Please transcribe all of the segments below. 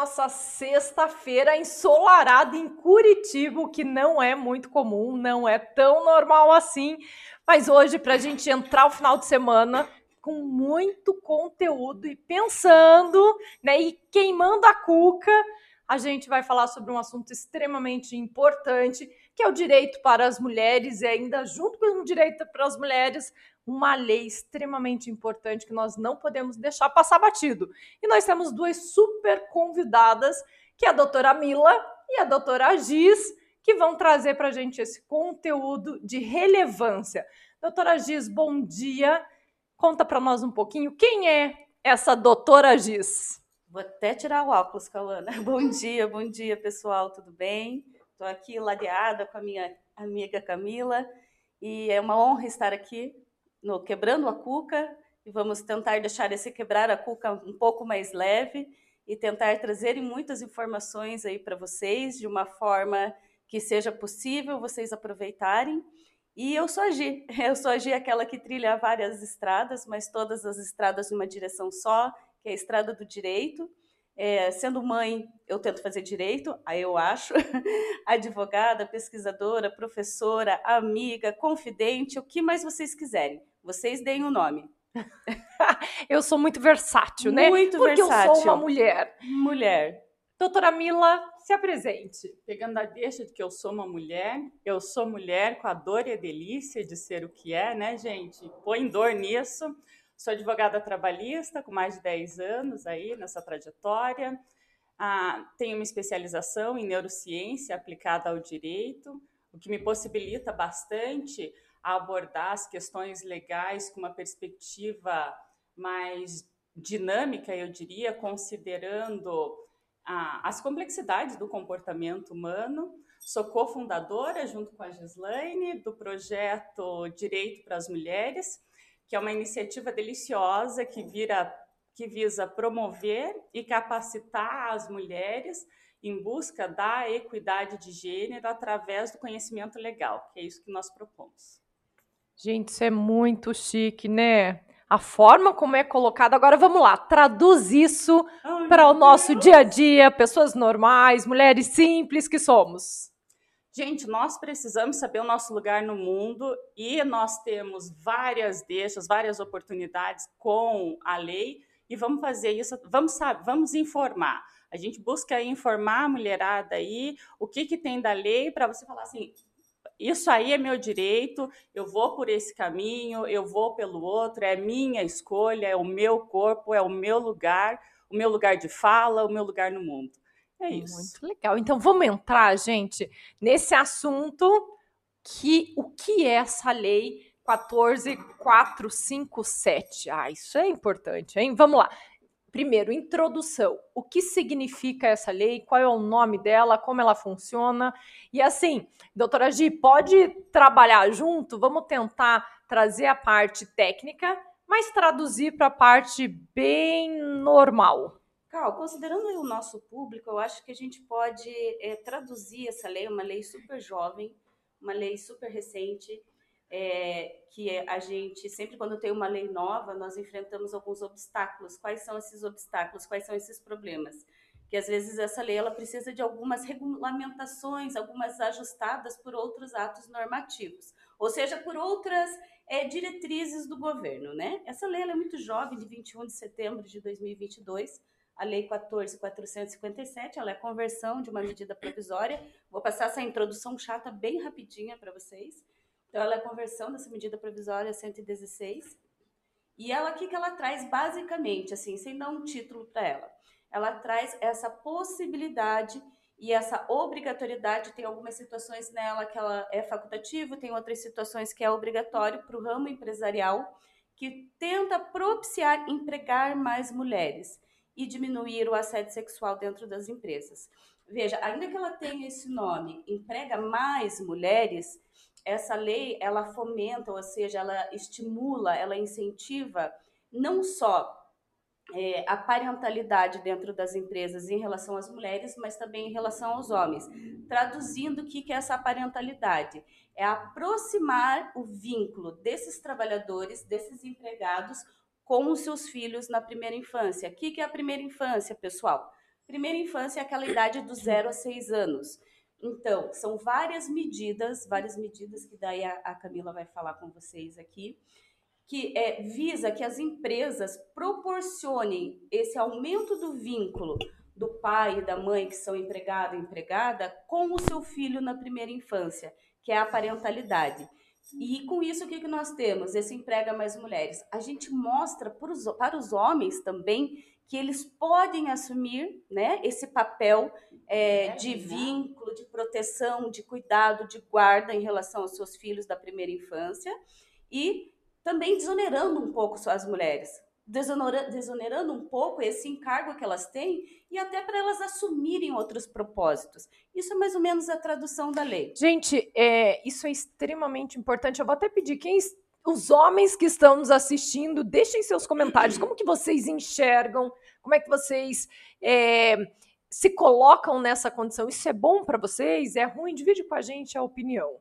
nossa sexta-feira ensolarada em Curitiba, que não é muito comum, não é tão normal assim. Mas hoje, para a gente entrar o final de semana com muito conteúdo e pensando, né, e queimando a cuca, a gente vai falar sobre um assunto extremamente importante, que é o direito para as mulheres, e ainda junto com o direito para as mulheres, uma lei extremamente importante que nós não podemos deixar passar batido. E nós temos duas super convidadas, que é a doutora Mila e a doutora Giz, que vão trazer para a gente esse conteúdo de relevância. Doutora Giz, bom dia. Conta para nós um pouquinho quem é essa doutora Giz. Vou até tirar o óculos, Calana. Bom dia, bom dia, pessoal, tudo bem? Estou aqui ladeada com a minha amiga Camila e é uma honra estar aqui no Quebrando a Cuca e vamos tentar deixar esse quebrar a cuca um pouco mais leve e tentar trazer muitas informações aí para vocês de uma forma que seja possível vocês aproveitarem. E eu sou a Gi, eu sou a Gi, aquela que trilha várias estradas, mas todas as estradas numa direção só, que é a estrada do direito. É, sendo mãe, eu tento fazer direito, aí eu acho, advogada, pesquisadora, professora, amiga, confidente, o que mais vocês quiserem. Vocês deem o um nome. eu sou muito versátil, né? Muito Porque versátil. eu sou uma mulher. Mulher. Doutora Mila, se apresente. Pegando a deixa de que eu sou uma mulher, eu sou mulher com a dor e a delícia de ser o que é, né, gente? Põe dor nisso. Sou advogada trabalhista com mais de 10 anos aí nessa trajetória. Ah, tenho uma especialização em neurociência aplicada ao direito, o que me possibilita bastante abordar as questões legais com uma perspectiva mais dinâmica, eu diria, considerando ah, as complexidades do comportamento humano. Sou cofundadora, junto com a Gislaine, do projeto Direito para as Mulheres, que é uma iniciativa deliciosa que, vira, que visa promover e capacitar as mulheres em busca da equidade de gênero através do conhecimento legal, que é isso que nós propomos. Gente, isso é muito chique, né? A forma como é colocado. Agora vamos lá, traduz isso para o nosso dia a dia, pessoas normais, mulheres simples que somos. Gente, nós precisamos saber o nosso lugar no mundo e nós temos várias deixas, várias oportunidades com a lei e vamos fazer isso, vamos vamos informar. A gente busca informar a mulherada aí o que, que tem da lei para você falar assim, isso aí é meu direito, eu vou por esse caminho, eu vou pelo outro, é minha escolha, é o meu corpo, é o meu lugar, o meu lugar de fala, o meu lugar no mundo. É isso. Muito legal. Então vamos entrar, gente, nesse assunto que o que é essa lei 14457? Ah, isso é importante, hein? Vamos lá. Primeiro, introdução. O que significa essa lei? Qual é o nome dela? Como ela funciona? E assim, doutora Gi, pode trabalhar junto? Vamos tentar trazer a parte técnica, mas traduzir para a parte bem normal. Cal, considerando o nosso público, eu acho que a gente pode é, traduzir essa lei, uma lei super jovem, uma lei super recente, é, que a gente, sempre quando tem uma lei nova, nós enfrentamos alguns obstáculos. Quais são esses obstáculos? Quais são esses problemas? Que às vezes essa lei ela precisa de algumas regulamentações, algumas ajustadas por outros atos normativos, ou seja, por outras é, diretrizes do governo, né? Essa lei é muito jovem, de 21 de setembro de 2022, a Lei 14.457, ela é conversão de uma medida provisória. Vou passar essa introdução chata bem rapidinha para vocês. Então, ela é a conversão dessa medida provisória 116. E ela, o que, que ela traz basicamente, assim, sem dar um título para ela? Ela traz essa possibilidade e essa obrigatoriedade. Tem algumas situações nela que ela é facultativo, tem outras situações que é obrigatório para o ramo empresarial, que tenta propiciar empregar mais mulheres e diminuir o assédio sexual dentro das empresas. Veja, ainda que ela tenha esse nome, emprega mais mulheres, essa lei ela fomenta, ou seja, ela estimula, ela incentiva não só é, a parentalidade dentro das empresas em relação às mulheres, mas também em relação aos homens. Traduzindo, o que é essa parentalidade? É aproximar o vínculo desses trabalhadores, desses empregados, com os seus filhos na primeira infância. O que é a primeira infância, pessoal? Primeira infância é aquela idade do zero a seis anos. Então, são várias medidas, várias medidas que daí a, a Camila vai falar com vocês aqui, que é, visa que as empresas proporcionem esse aumento do vínculo do pai e da mãe que são empregado e empregada com o seu filho na primeira infância, que é a parentalidade. E com isso, o que, que nós temos? Esse emprega mais mulheres. A gente mostra para os, homens também que eles podem assumir né, esse papel é, de né? vínculo, de proteção, de cuidado, de guarda em relação aos seus filhos da primeira infância e também desonerando um pouco as mulheres, desonerando um pouco esse encargo que elas têm e até para elas assumirem outros propósitos. Isso é mais ou menos a tradução da lei. Gente, é, isso é extremamente importante. Eu vou até pedir quem os homens que estão nos assistindo, deixem seus comentários. Como que vocês enxergam? Como é que vocês é, se colocam nessa condição? Isso é bom para vocês? É ruim? Divide com a gente a opinião.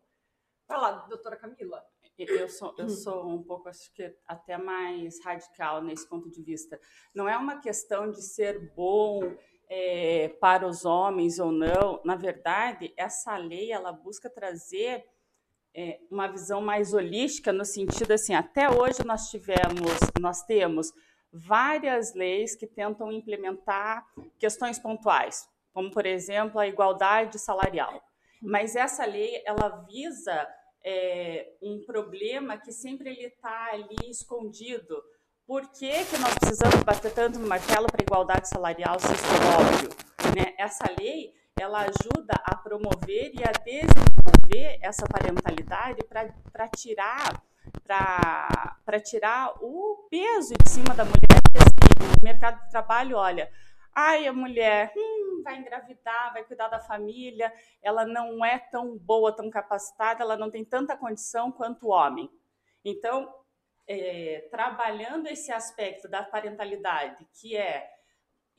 Vai lá, doutora Camila. Eu sou, eu sou um pouco, acho que até mais radical nesse ponto de vista. Não é uma questão de ser bom é, para os homens ou não. Na verdade, essa lei ela busca trazer é, uma visão mais holística no sentido assim, até hoje nós tivemos, nós temos várias leis que tentam implementar questões pontuais, como por exemplo a igualdade salarial. Mas essa lei ela visa é, um problema que sempre ele está ali escondido. Por que, que nós precisamos bater tanto no martelo para igualdade salarial, se isso é óbvio? Né? Essa lei ela ajuda a promover e a desenvolver essa parentalidade para tirar para tirar o peso de cima da mulher. Assim, o mercado de trabalho, olha, ai, a mulher hum, vai engravidar, vai cuidar da família, ela não é tão boa, tão capacitada, ela não tem tanta condição quanto o homem. Então, é, trabalhando esse aspecto da parentalidade, que é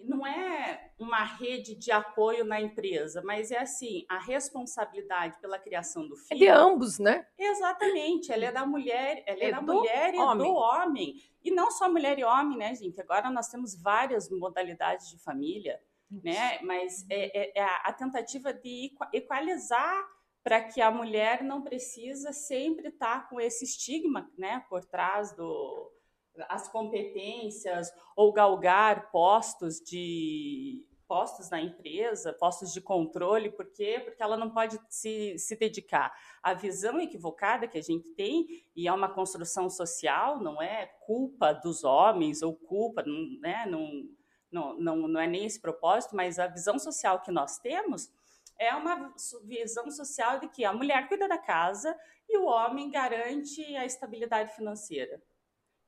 não é uma rede de apoio na empresa, mas é assim, a responsabilidade pela criação do filho. É de ambos, né? Exatamente, ela é da mulher, ela é, é da mulher homem. e do homem. E não só mulher e homem, né, gente? Agora nós temos várias modalidades de família. Né? Mas é, é, é a tentativa de equalizar para que a mulher não precisa sempre estar com esse estigma, né, por trás do as competências ou galgar postos de postos na empresa, postos de controle, por quê? Porque ela não pode se, se dedicar à visão equivocada que a gente tem, e é uma construção social, não é culpa dos homens ou culpa, né? não, não, não, não é nem esse propósito, mas a visão social que nós temos é uma visão social de que a mulher cuida da casa e o homem garante a estabilidade financeira.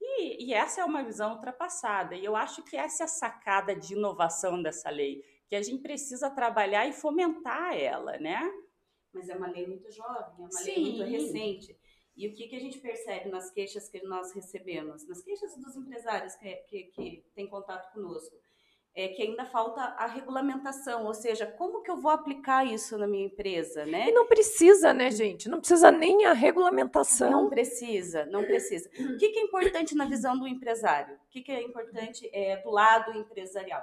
E, e, essa é uma visão ultrapassada. E eu acho que essa é a sacada de inovação dessa lei, que a gente precisa trabalhar e fomentar ela, né? Mas é uma lei muito jovem, é uma Sim. lei muito recente. E o que, que a gente percebe nas queixas que nós recebemos, nas queixas dos empresários que, que, que têm contato conosco? É que ainda falta a regulamentação, ou seja, como que eu vou aplicar isso na minha empresa, né? E não precisa, né, gente? Não precisa nem a regulamentação. Não precisa, não precisa. O que, que é importante na visão do empresário? O que, que é importante é, do lado empresarial?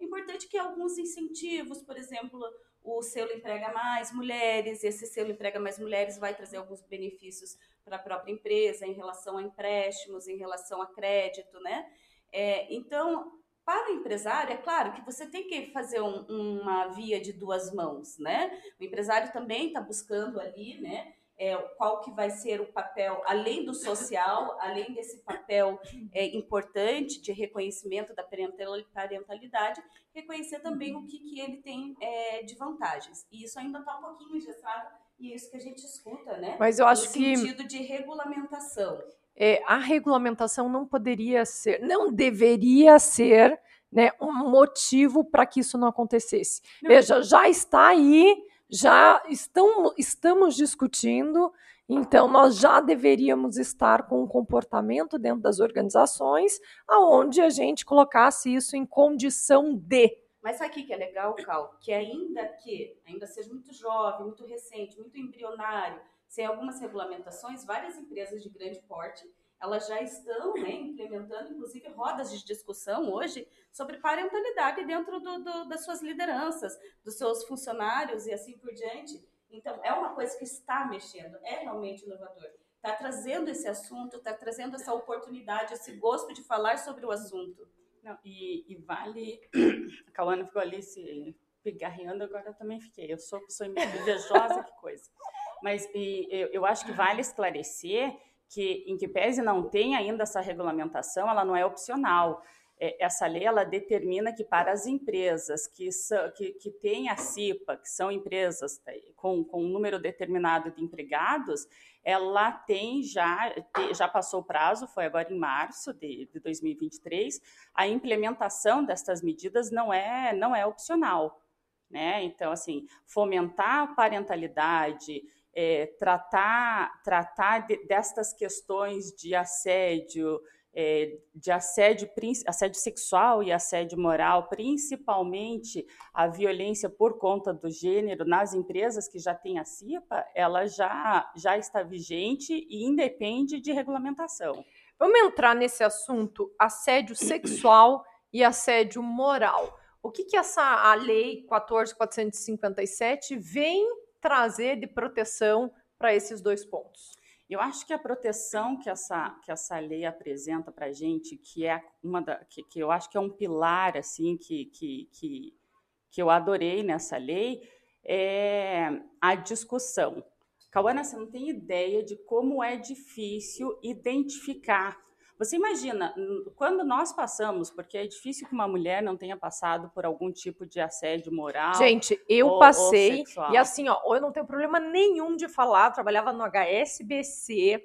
É importante que alguns incentivos, por exemplo, o selo emprega mais mulheres, esse selo emprega mais mulheres vai trazer alguns benefícios para a própria empresa em relação a empréstimos, em relação a crédito, né? É, então, para o empresário, é claro que você tem que fazer um, uma via de duas mãos, né? O empresário também está buscando ali, né? É, qual que vai ser o papel, além do social, além desse papel é, importante de reconhecimento da parentalidade, reconhecer também o que, que ele tem é, de vantagens. E isso ainda está um pouquinho engessado, e é isso que a gente escuta, né? Mas eu acho no que... No sentido de regulamentação é, a regulamentação não poderia ser, não deveria ser né, um motivo para que isso não acontecesse. Não. Veja, já está aí, já estão, estamos discutindo, então nós já deveríamos estar com um comportamento dentro das organizações aonde a gente colocasse isso em condição de. Mas aqui que é legal, Cal, que ainda que ainda seja muito jovem, muito recente, muito embrionário, sem algumas regulamentações, várias empresas de grande porte, elas já estão né, implementando, inclusive, rodas de discussão hoje sobre parentalidade dentro do, do, das suas lideranças, dos seus funcionários e assim por diante. Então, é uma coisa que está mexendo, é realmente inovador. Está trazendo esse assunto, está trazendo essa oportunidade, esse gosto de falar sobre o assunto. Não, e, e vale. A Cauana ficou ali se pigarreando, agora eu também fiquei. Eu sou pessoa invejosa, que coisa. Mas e, eu, eu acho que vale esclarecer que, em que pese não tem ainda essa regulamentação, ela não é opcional. É, essa lei ela determina que para as empresas que, que, que têm a CIPA, que são empresas tá, com, com um número determinado de empregados, ela tem já, já passou o prazo, foi agora em março de, de 2023, a implementação destas medidas não é, não é opcional. Né? Então, assim, fomentar a parentalidade, é, tratar, tratar de, destas questões de assédio, é, de assédio, assédio sexual e assédio moral, principalmente a violência por conta do gênero nas empresas que já têm a CIPA, ela já, já está vigente e independe de regulamentação. Vamos entrar nesse assunto assédio sexual e assédio moral. O que, que essa a lei 14.457 vem trazer de proteção para esses dois pontos? Eu acho que a proteção que essa, que essa lei apresenta para a gente, que é uma da, que, que, eu acho que é um pilar assim que, que, que, que eu adorei nessa lei, é a discussão. Cauana, você não tem ideia de como é difícil identificar você imagina, quando nós passamos, porque é difícil que uma mulher não tenha passado por algum tipo de assédio moral. Gente, eu ou, passei, ou e assim, ó, eu não tenho problema nenhum de falar, trabalhava no HSBC,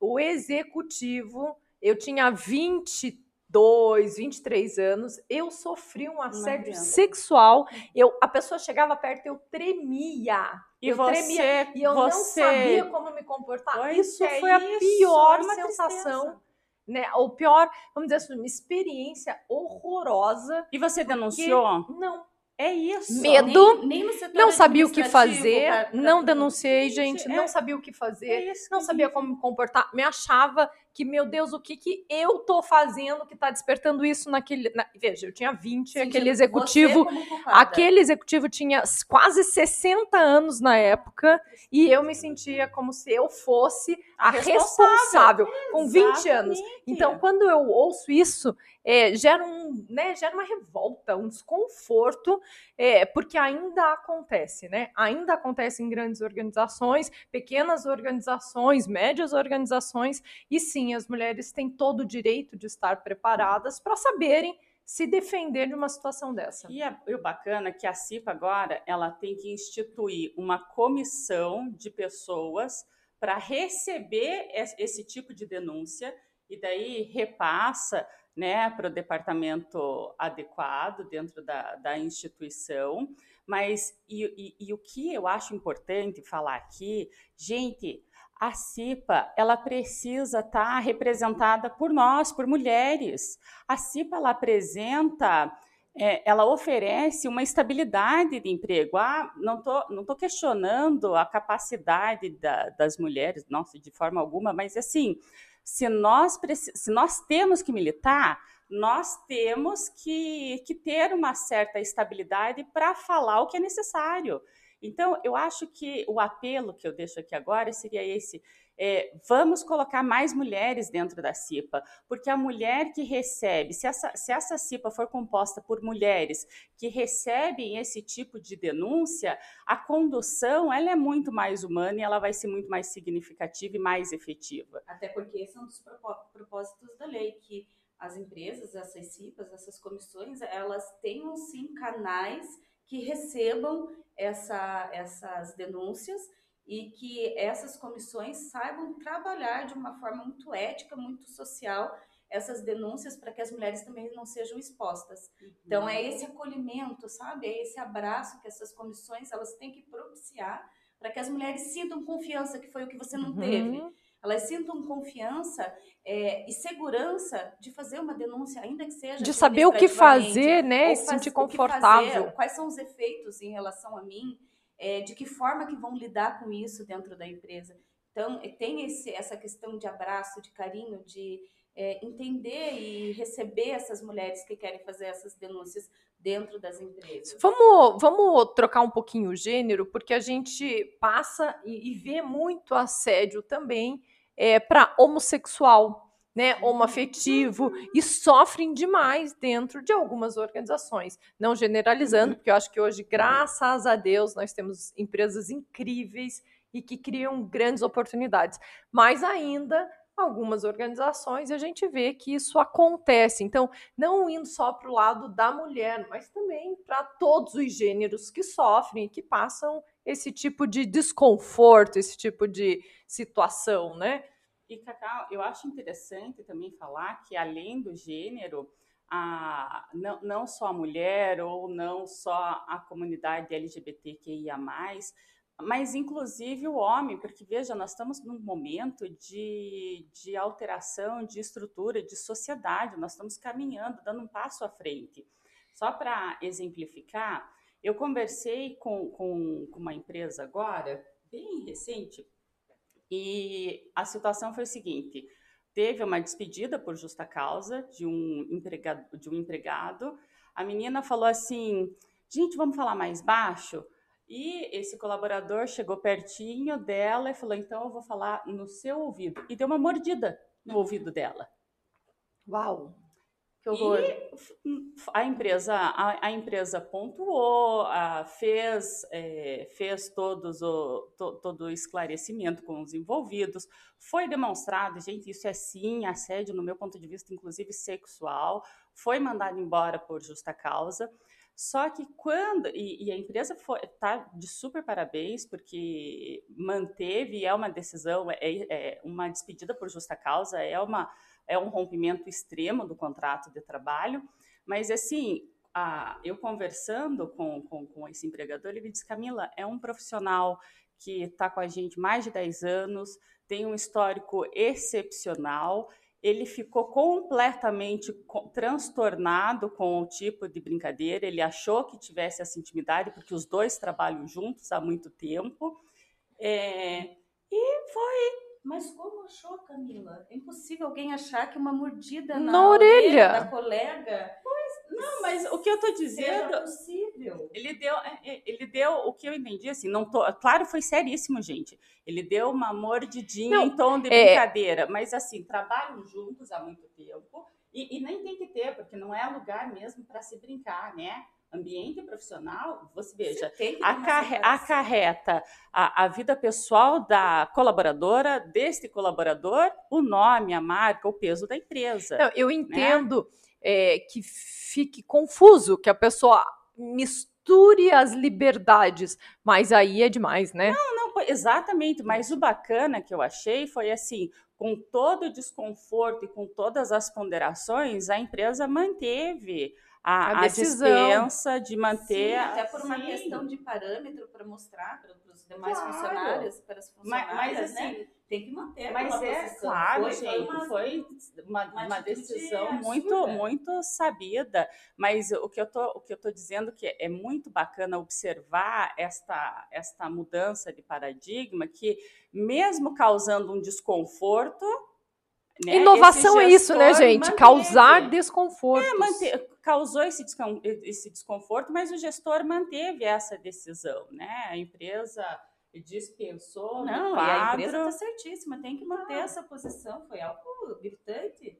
o executivo, eu tinha 22, 23 anos, eu sofri um assédio sexual, eu, a pessoa chegava perto, eu tremia. E eu você, tremia, e eu você... não sabia como me comportar. Pois isso é foi a pior é sensação. Tristeza né? O pior, vamos dizer assim, uma experiência horrorosa. E você denunciou? Não. É isso. Medo. Nem, nem não sabia o que fazer. Pra, pra... Não denunciei, gente. É, não sabia o que fazer. É não sabia como me comportar. Me achava que, meu Deus, o que, que eu tô fazendo que tá despertando isso naquele. Na... Veja, eu tinha 20, Sim, aquele executivo. Aquele executivo tinha quase 60 anos na época. E eu me sentia como se eu fosse a, responsável, responsável com 20 anos. Então, quando eu ouço isso, é, gera, um, né, gera uma revolta, um desconforto, é, porque ainda acontece, né? Ainda acontece em grandes organizações, pequenas organizações, médias organizações, e sim, as mulheres têm todo o direito de estar preparadas para saberem se defender de uma situação dessa. E é, o bacana é que a CIPA agora ela tem que instituir uma comissão de pessoas para receber esse tipo de denúncia e daí repassa né, para o departamento adequado dentro da, da instituição. Mas, e, e, e o que eu acho importante falar aqui, gente, a CIPA ela precisa estar tá representada por nós, por mulheres. A CIPA ela apresenta, é, ela oferece uma estabilidade de emprego. Ah, não estou não tô questionando a capacidade da, das mulheres, nossa, de forma alguma, mas assim, se nós, se nós temos que militar, nós temos que, que ter uma certa estabilidade para falar o que é necessário. Então, eu acho que o apelo que eu deixo aqui agora seria esse: é, vamos colocar mais mulheres dentro da CIPA, porque a mulher que recebe, se essa, se essa CIPA for composta por mulheres que recebem esse tipo de denúncia, a condução ela é muito mais humana e ela vai ser muito mais significativa e mais efetiva. Até porque são dos propósitos da lei que as empresas, essas CIPAs, essas comissões, elas tenham sim canais que recebam essa, essas denúncias e que essas comissões saibam trabalhar de uma forma muito ética, muito social essas denúncias para que as mulheres também não sejam expostas. Uhum. Então é esse acolhimento, sabe? É esse abraço que essas comissões elas têm que propiciar para que as mulheres sintam confiança, que foi o que você não uhum. teve. Elas sintam confiança é, e segurança de fazer uma denúncia, ainda que seja de saber o que fazer, né? E se sentir confortável. Fazer, quais são os efeitos em relação a mim? É, de que forma que vão lidar com isso dentro da empresa. Então, tem esse, essa questão de abraço, de carinho, de é, entender e receber essas mulheres que querem fazer essas denúncias dentro das empresas. Vamos, vamos trocar um pouquinho o gênero, porque a gente passa e, e vê muito assédio também é, para homossexual. Né, homoafetivo e sofrem demais dentro de algumas organizações. Não generalizando, porque eu acho que hoje, graças a Deus, nós temos empresas incríveis e que criam grandes oportunidades. Mas ainda algumas organizações a gente vê que isso acontece. Então, não indo só para o lado da mulher, mas também para todos os gêneros que sofrem e que passam esse tipo de desconforto, esse tipo de situação, né? E, Cacau, eu acho interessante também falar que, além do gênero, a, não, não só a mulher ou não só a comunidade LGBTQIA, mas inclusive o homem, porque veja, nós estamos num momento de, de alteração de estrutura, de sociedade, nós estamos caminhando, dando um passo à frente. Só para exemplificar, eu conversei com, com, com uma empresa agora, bem recente, e a situação foi a seguinte: teve uma despedida por justa causa de um empregado, de um empregado. A menina falou assim: gente, vamos falar mais baixo? E esse colaborador chegou pertinho dela e falou: Então eu vou falar no seu ouvido. E deu uma mordida no ouvido dela. Uau! Que horror. E a empresa, a, a empresa pontuou, a, fez, é, fez todos o, to, todo o esclarecimento com os envolvidos. Foi demonstrado, gente, isso é sim assédio, no meu ponto de vista, inclusive sexual. Foi mandado embora por justa causa. Só que quando. E, e a empresa está de super parabéns, porque manteve, é uma decisão, é, é uma despedida por justa causa, é, uma, é um rompimento extremo do contrato de trabalho. Mas, assim, a, eu conversando com, com, com esse empregador, ele me disse: Camila, é um profissional que está com a gente mais de 10 anos, tem um histórico excepcional ele ficou completamente transtornado com o tipo de brincadeira. Ele achou que tivesse essa intimidade, porque os dois trabalham juntos há muito tempo. É, e foi. Mas como achou, Camila? É impossível alguém achar que uma mordida na, na orelha da colega não, mas o que eu tô dizendo. É possível. Ele deu, é, é, ele deu o que eu entendi, assim, não tô. Claro, foi seríssimo, gente. Ele deu uma mordidinha não, em tom de é... brincadeira, mas assim, trabalham juntos há muito tempo. E, e nem tem que ter, porque não é lugar mesmo para se brincar, né? Ambiente profissional, você veja, você acarre, acarreta a, a, vida pessoal da colaboradora, deste colaborador, o nome, a marca, o peso da empresa. Não, eu né? entendo. Né? é, que fique confuso, que a pessoa misture as liberdades, mas aí é demais, né? Não, não, exatamente. Mas o bacana que eu achei foi assim, com todo o desconforto e com todas as ponderações, a empresa manteve a, a, a dispensa de manter. Sim, até por uma sim. questão de parâmetro para mostrar para os demais claro. funcionários, para as funcionárias, mas, mas assim, né? tem que manter Mas é posição. claro, foi, gente, uma, foi uma, uma, uma decisão muito muito sabida. Mas o que eu tô o que eu tô dizendo que é muito bacana observar esta esta mudança de paradigma que mesmo causando um desconforto né? Inovação é isso, né, gente? Manteve. Causar desconforto. É, mante... causou esse, esse desconforto, mas o gestor manteve essa decisão, né? A empresa dispensou Não, quadro. e a empresa está certíssima, tem que manter ah. essa posição, foi algo gritante.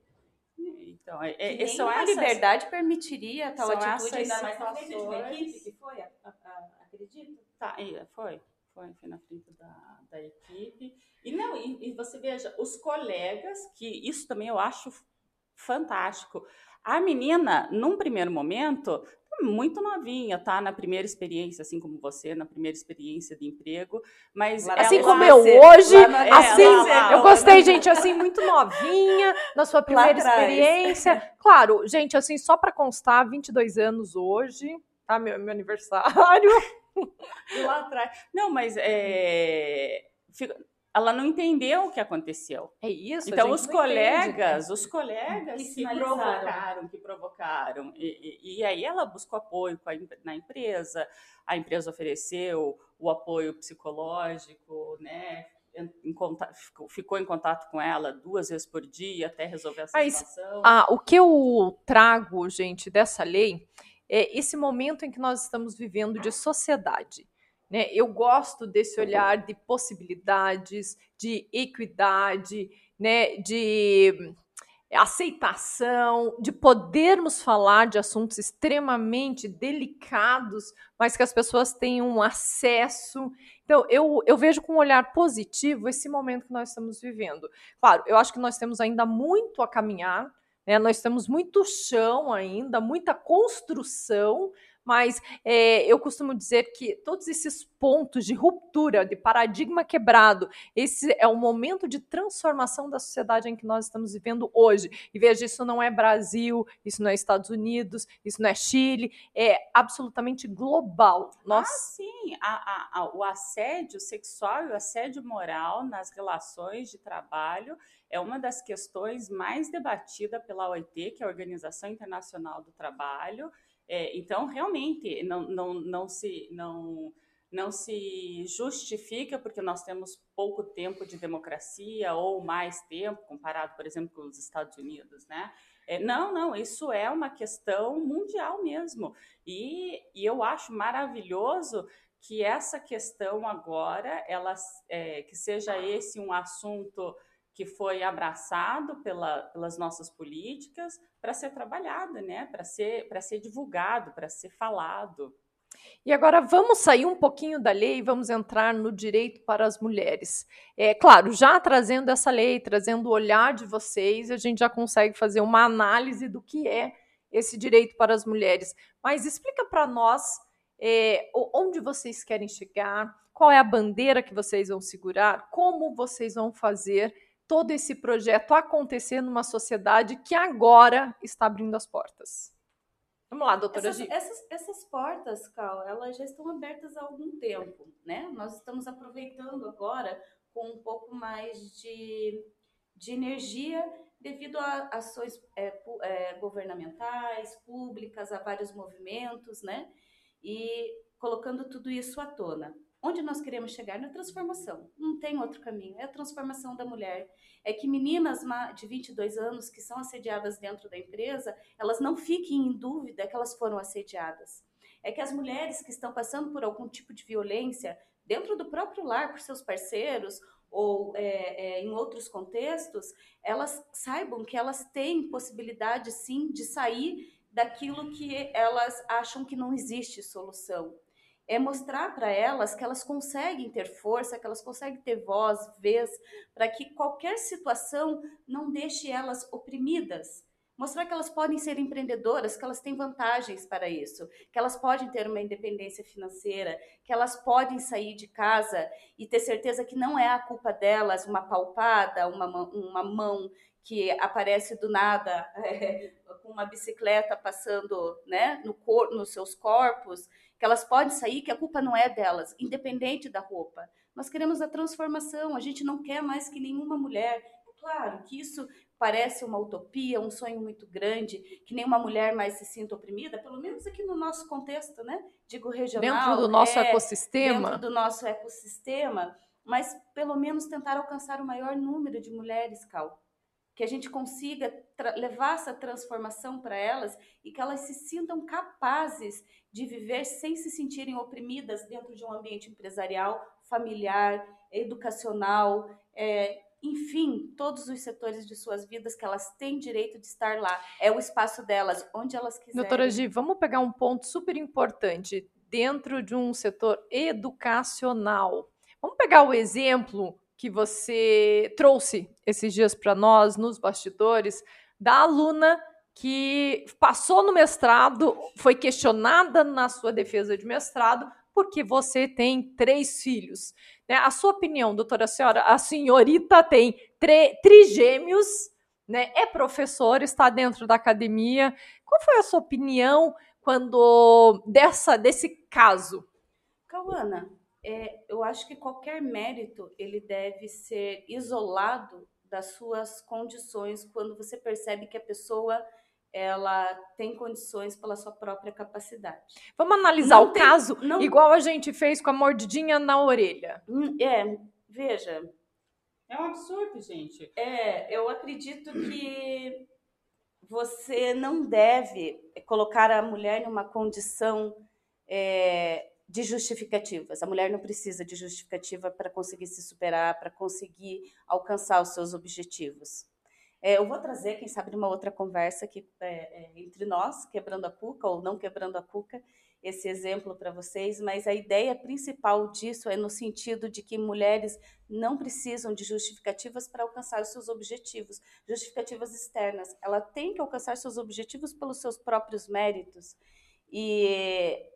Então, é, é, são essas, liberdade permitiria tal atitude, ainda mais na frente de uma equipe, que foi, a, a, a, acredito? Tá, foi, foi, foi na frente da, da equipe. E não, e, e você veja, os colegas, que isso também eu acho fantástico. A menina, num primeiro momento, muito novinha, tá? Na primeira experiência, assim como você, na primeira experiência de emprego, mas assim como eu hoje, é, assim, eu gostei, gente, assim muito novinha, na sua primeira experiência. Claro, gente, assim só para constar, 22 anos hoje, tá? Meu, meu aniversário. Lá atrás. Não, mas é ela não entendeu o que aconteceu. É isso. Então os colegas, entende. os colegas que, provocaram, que provocaram, e, e, e, aí ela buscou apoio a, na empresa. A empresa ofereceu o apoio psicológico, né? em contato, ficou em contato com ela duas vezes por dia até resolver essa Mas, situação. Ah, o que eu trago, gente, dessa lei é esse momento em que nós estamos vivendo de sociedade. Né? Eu gosto desse olhar de possibilidades, de equidade, né? de aceitação, de podermos falar de assuntos extremamente delicados, mas que as pessoas tenham acesso. Então, eu, eu vejo com um olhar positivo esse momento que nós estamos vivendo. Claro, eu acho que nós temos ainda muito a caminhar, né? nós temos muito chão ainda, muita construção, mas é, eu costumo dizer que todos esses pontos de ruptura, de paradigma quebrado, esse é o momento de transformação da sociedade em que nós estamos vivendo hoje. E veja, isso não é Brasil, isso não é Estados Unidos, isso não é Chile, é absolutamente global. Nós... Ah, sim, a, a, a, o assédio sexual e o assédio moral nas relações de trabalho é uma das questões mais debatidas pela OIT, que é a Organização Internacional do Trabalho. É, então, realmente, não, não, não, se, não, não se justifica porque nós temos pouco tempo de democracia ou mais tempo, comparado, por exemplo, com os Estados Unidos, né? É, não, não, isso é uma questão mundial mesmo. E, e eu acho maravilhoso que essa questão agora, ela, é, que seja esse um assunto que foi abraçado pela, pelas nossas políticas para ser trabalhado, né? para ser, ser divulgado, para ser falado. E agora vamos sair um pouquinho da lei e vamos entrar no direito para as mulheres. É claro, já trazendo essa lei, trazendo o olhar de vocês, a gente já consegue fazer uma análise do que é esse direito para as mulheres. Mas explica para nós é, onde vocês querem chegar, qual é a bandeira que vocês vão segurar, como vocês vão fazer todo esse projeto acontecer numa sociedade que agora está abrindo as portas. Vamos lá, doutora essas, essas, essas, portas, Cal, elas já estão abertas há algum tempo, né? Nós estamos aproveitando agora com um pouco mais de, de energia devido a ações é, é, governamentais, públicas, a vários movimentos, né? E colocando tudo isso à tona. Onde nós queremos chegar na transformação. Não tem outro caminho. É a transformação da mulher. É que meninas de 22 anos que são assediadas dentro da empresa, elas não fiquem em dúvida que elas foram assediadas. É que as mulheres que estão passando por algum tipo de violência dentro do próprio lar, por seus parceiros ou é, é, em outros contextos, elas saibam que elas têm possibilidade sim de sair daquilo que elas acham que não existe solução é mostrar para elas que elas conseguem ter força, que elas conseguem ter voz, vez, para que qualquer situação não deixe elas oprimidas. Mostrar que elas podem ser empreendedoras, que elas têm vantagens para isso, que elas podem ter uma independência financeira, que elas podem sair de casa e ter certeza que não é a culpa delas uma palpada, uma, uma mão que aparece do nada é, uma bicicleta passando né, no cor, nos seus corpos, que elas podem sair, que a culpa não é delas, independente da roupa. Nós queremos a transformação, a gente não quer mais que nenhuma mulher. Claro que isso parece uma utopia, um sonho muito grande, que nenhuma mulher mais se sinta oprimida, pelo menos aqui no nosso contexto, né? Digo regional. Dentro do nosso é, ecossistema. Dentro do nosso ecossistema, mas pelo menos tentar alcançar o maior número de mulheres, Cal que a gente consiga levar essa transformação para elas e que elas se sintam capazes de viver sem se sentirem oprimidas dentro de um ambiente empresarial, familiar, educacional, é, enfim, todos os setores de suas vidas que elas têm direito de estar lá. É o espaço delas, onde elas quiserem. Doutora Gi, vamos pegar um ponto super importante dentro de um setor educacional. Vamos pegar o exemplo que você trouxe esses dias para nós nos bastidores da aluna que passou no mestrado, foi questionada na sua defesa de mestrado porque você tem três filhos. Né? A sua opinião, doutora senhora, a senhorita tem trigêmeos, né? é professora, está dentro da academia. Qual foi a sua opinião quando dessa desse caso? Cauana, é, eu acho que qualquer mérito ele deve ser isolado das suas condições quando você percebe que a pessoa ela tem condições pela sua própria capacidade. Vamos analisar não o tem, caso não... igual a gente fez com a mordidinha na orelha. Hum, é, veja, É um absurdo, gente. É, eu acredito que você não deve colocar a mulher numa condição é, de justificativas. A mulher não precisa de justificativa para conseguir se superar, para conseguir alcançar os seus objetivos. É, eu vou trazer, quem sabe, numa outra conversa aqui é, é, entre nós, quebrando a cuca ou não quebrando a cuca, esse exemplo para vocês, mas a ideia principal disso é no sentido de que mulheres não precisam de justificativas para alcançar os seus objetivos, justificativas externas. Ela tem que alcançar seus objetivos pelos seus próprios méritos. E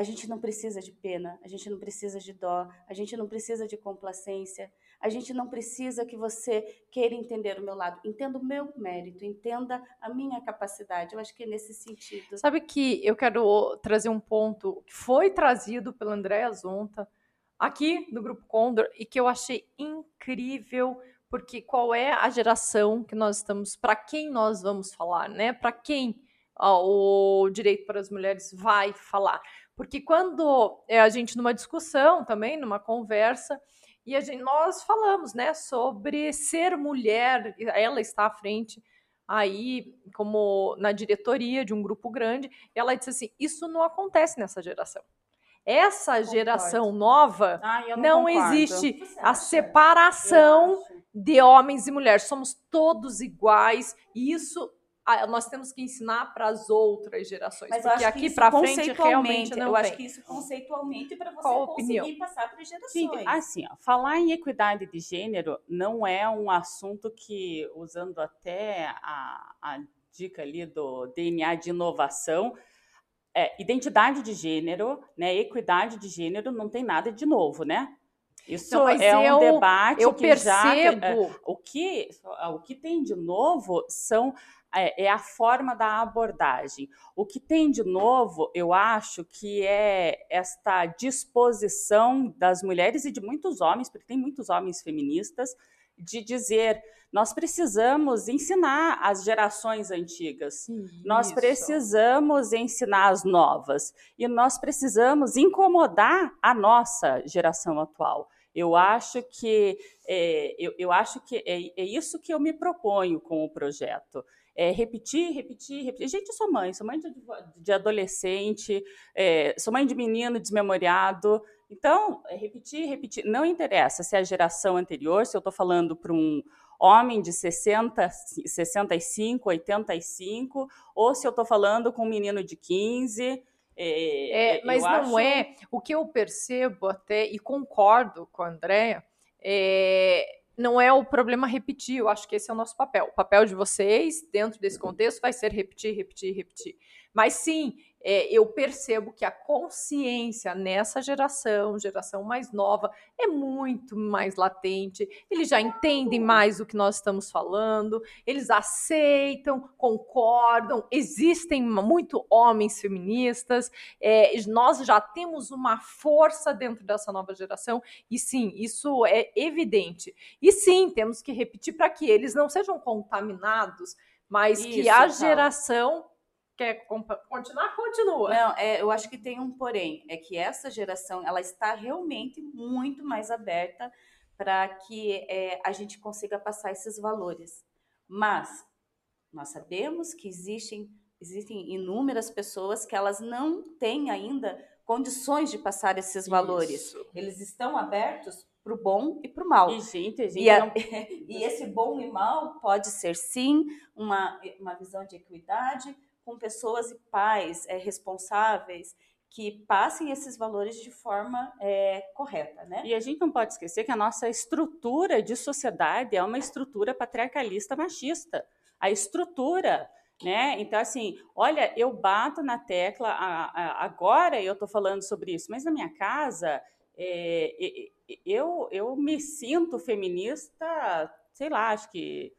a gente não precisa de pena, a gente não precisa de dó, a gente não precisa de complacência, a gente não precisa que você queira entender o meu lado. Entenda o meu mérito, entenda a minha capacidade. Eu acho que é nesse sentido. Sabe que eu quero trazer um ponto que foi trazido pela Andréa Zonta aqui no Grupo Condor e que eu achei incrível, porque qual é a geração que nós estamos, para quem nós vamos falar, né? Para quem ó, o direito para as mulheres vai falar. Porque quando é, a gente, numa discussão também, numa conversa, e a gente, nós falamos né, sobre ser mulher, ela está à frente aí como na diretoria de um grupo grande, e ela disse assim: isso não acontece nessa geração. Essa concordo. geração nova ah, não, não existe a separação de homens e mulheres. Somos todos iguais. E isso nós temos que ensinar para as outras gerações. Mas porque aqui para frente realmente não Eu tem. acho que isso conceitualmente para você Qual conseguir opinião? passar para as gerações. Sim, assim, ó, falar em equidade de gênero não é um assunto que, usando até a, a dica ali do DNA de inovação, é, identidade de gênero, né, equidade de gênero não tem nada de novo, né? Isso não, é um debate eu que percebo. já é, o que o que tem de novo são é, é, a forma da abordagem. O que tem de novo, eu acho que é esta disposição das mulheres e de muitos homens, porque tem muitos homens feministas, de dizer nós precisamos ensinar as gerações antigas, Isso. nós precisamos ensinar as novas e nós precisamos incomodar a nossa geração atual. Eu acho que é, eu, eu, acho que é, é isso que eu me proponho com o projeto é, repetir, repetir, repetir. Gente, eu sou mãe, sou mãe de, de adolescente, é, sou mãe de menino desmemoriado. Então, é repetir, repetir. Não interessa se é a geração anterior, se eu estou falando para um homem de 60, 65, 85, ou se eu estou falando com um menino de 15. É, é, mas não acho... é. O que eu percebo até, e concordo com a Andrea, é, não é o problema repetir, eu acho que esse é o nosso papel. O papel de vocês, dentro desse contexto, vai ser repetir, repetir, repetir. Mas sim, é, eu percebo que a consciência nessa geração, geração mais nova, é muito mais latente. Eles já entendem mais o que nós estamos falando, eles aceitam, concordam. Existem muito homens feministas, é, nós já temos uma força dentro dessa nova geração, e sim, isso é evidente. E sim, temos que repetir para que eles não sejam contaminados, mas isso, que a geração quer continuar, continua. Não, é, eu acho que tem um porém, é que essa geração ela está realmente muito mais aberta para que é, a gente consiga passar esses valores. Mas nós sabemos que existem, existem inúmeras pessoas que elas não têm ainda condições de passar esses valores. Isso. Eles estão abertos para o bom e para o mal. E, gente, gente e, a, não... e esse bom e mal pode ser sim uma, uma visão de equidade, com pessoas e pais é, responsáveis que passem esses valores de forma é, correta, né? E a gente não pode esquecer que a nossa estrutura de sociedade é uma estrutura patriarcalista machista. A estrutura, né? Então, assim, olha, eu bato na tecla, a, a, agora eu estou falando sobre isso, mas na minha casa, é, eu, eu me sinto feminista, sei lá, acho que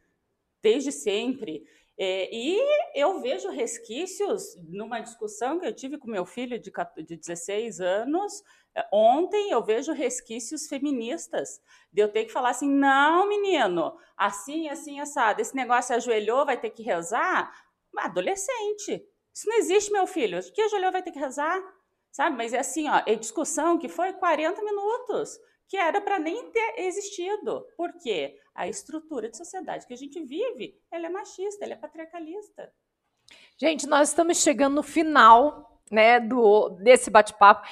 desde sempre. É, e eu vejo resquícios numa discussão que eu tive com meu filho de, de 16 anos. É, ontem eu vejo resquícios feministas de eu ter que falar assim: não, menino, assim, assim, assado. Esse negócio ajoelhou, vai ter que rezar. Adolescente. Isso não existe, meu filho. Que ajoelhou vai ter que rezar? Sabe? Mas é assim, ó, é discussão que foi 40 minutos que era para nem ter existido. Por quê? A estrutura de sociedade que a gente vive, ela é machista, ela é patriarcalista. Gente, nós estamos chegando no final, né, do desse bate-papo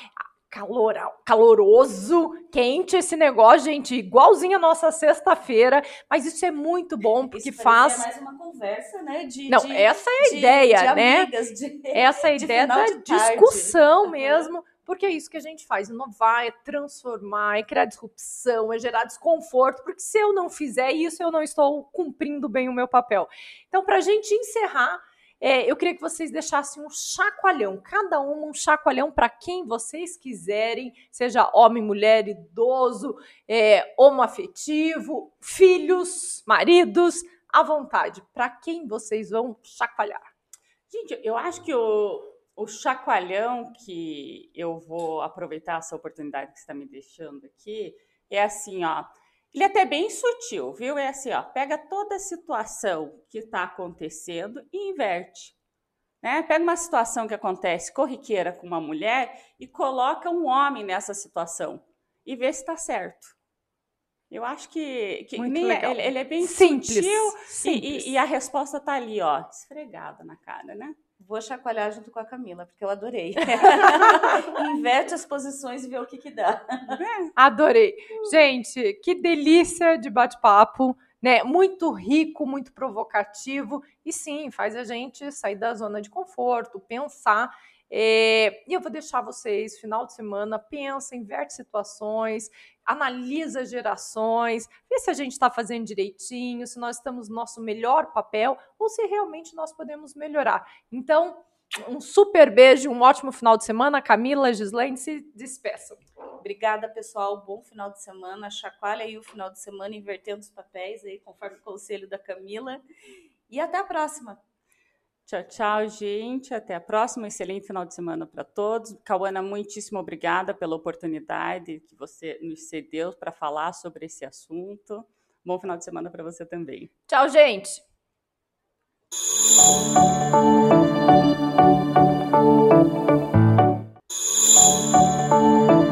calor, caloroso, quente esse negócio, gente, igualzinho a nossa sexta-feira, mas isso é muito bom porque Isso faz mais uma conversa, né? De, Não, de, essa é a de, ideia, de né? Amigas, essa é a de ideia da discussão mesmo, porque é isso que a gente faz, inovar, é transformar, é criar disrupção, é gerar desconforto, porque se eu não fizer isso, eu não estou cumprindo bem o meu papel. Então, para a gente encerrar, é, eu queria que vocês deixassem um chacoalhão, cada um um chacoalhão para quem vocês quiserem, seja homem, mulher, idoso, é, homoafetivo, filhos, maridos, à vontade. Para quem vocês vão chacoalhar? Gente, eu acho que o, o chacoalhão que eu vou aproveitar essa oportunidade que você está me deixando aqui é assim, ó. Ele é até bem sutil, viu? É assim, ó. Pega toda a situação que está acontecendo e inverte. Né? Pega uma situação que acontece corriqueira com uma mulher e coloca um homem nessa situação e vê se está certo. Eu acho que, que nem é- ele, ele é bem Simples, sutil e- simples. E, e a resposta tá ali, ó, esfregada na cara, né? Vou chacoalhar junto com a Camila, porque eu adorei. Inverte as posições e vê o que que dá. Adorei. Gente, que delícia de bate-papo, né? Muito rico, muito provocativo e sim, faz a gente sair da zona de conforto, pensar. É, E eu vou deixar vocês, final de semana, pensa, inverte situações, analisa gerações, vê se a gente está fazendo direitinho, se nós estamos no nosso melhor papel ou se realmente nós podemos melhorar. Então, um super beijo, um ótimo final de semana. Camila, Gislaine, se despeçam. Obrigada, pessoal. Bom final de semana. Chacoalha aí o final de semana, invertendo os papéis aí, conforme o conselho da Camila. E até a próxima. Tchau, tchau, gente. Até a próxima. Excelente final de semana para todos. Cauana, muitíssimo obrigada pela oportunidade que você nos cedeu para falar sobre esse assunto. Bom final de semana para você também. Tchau, gente. Música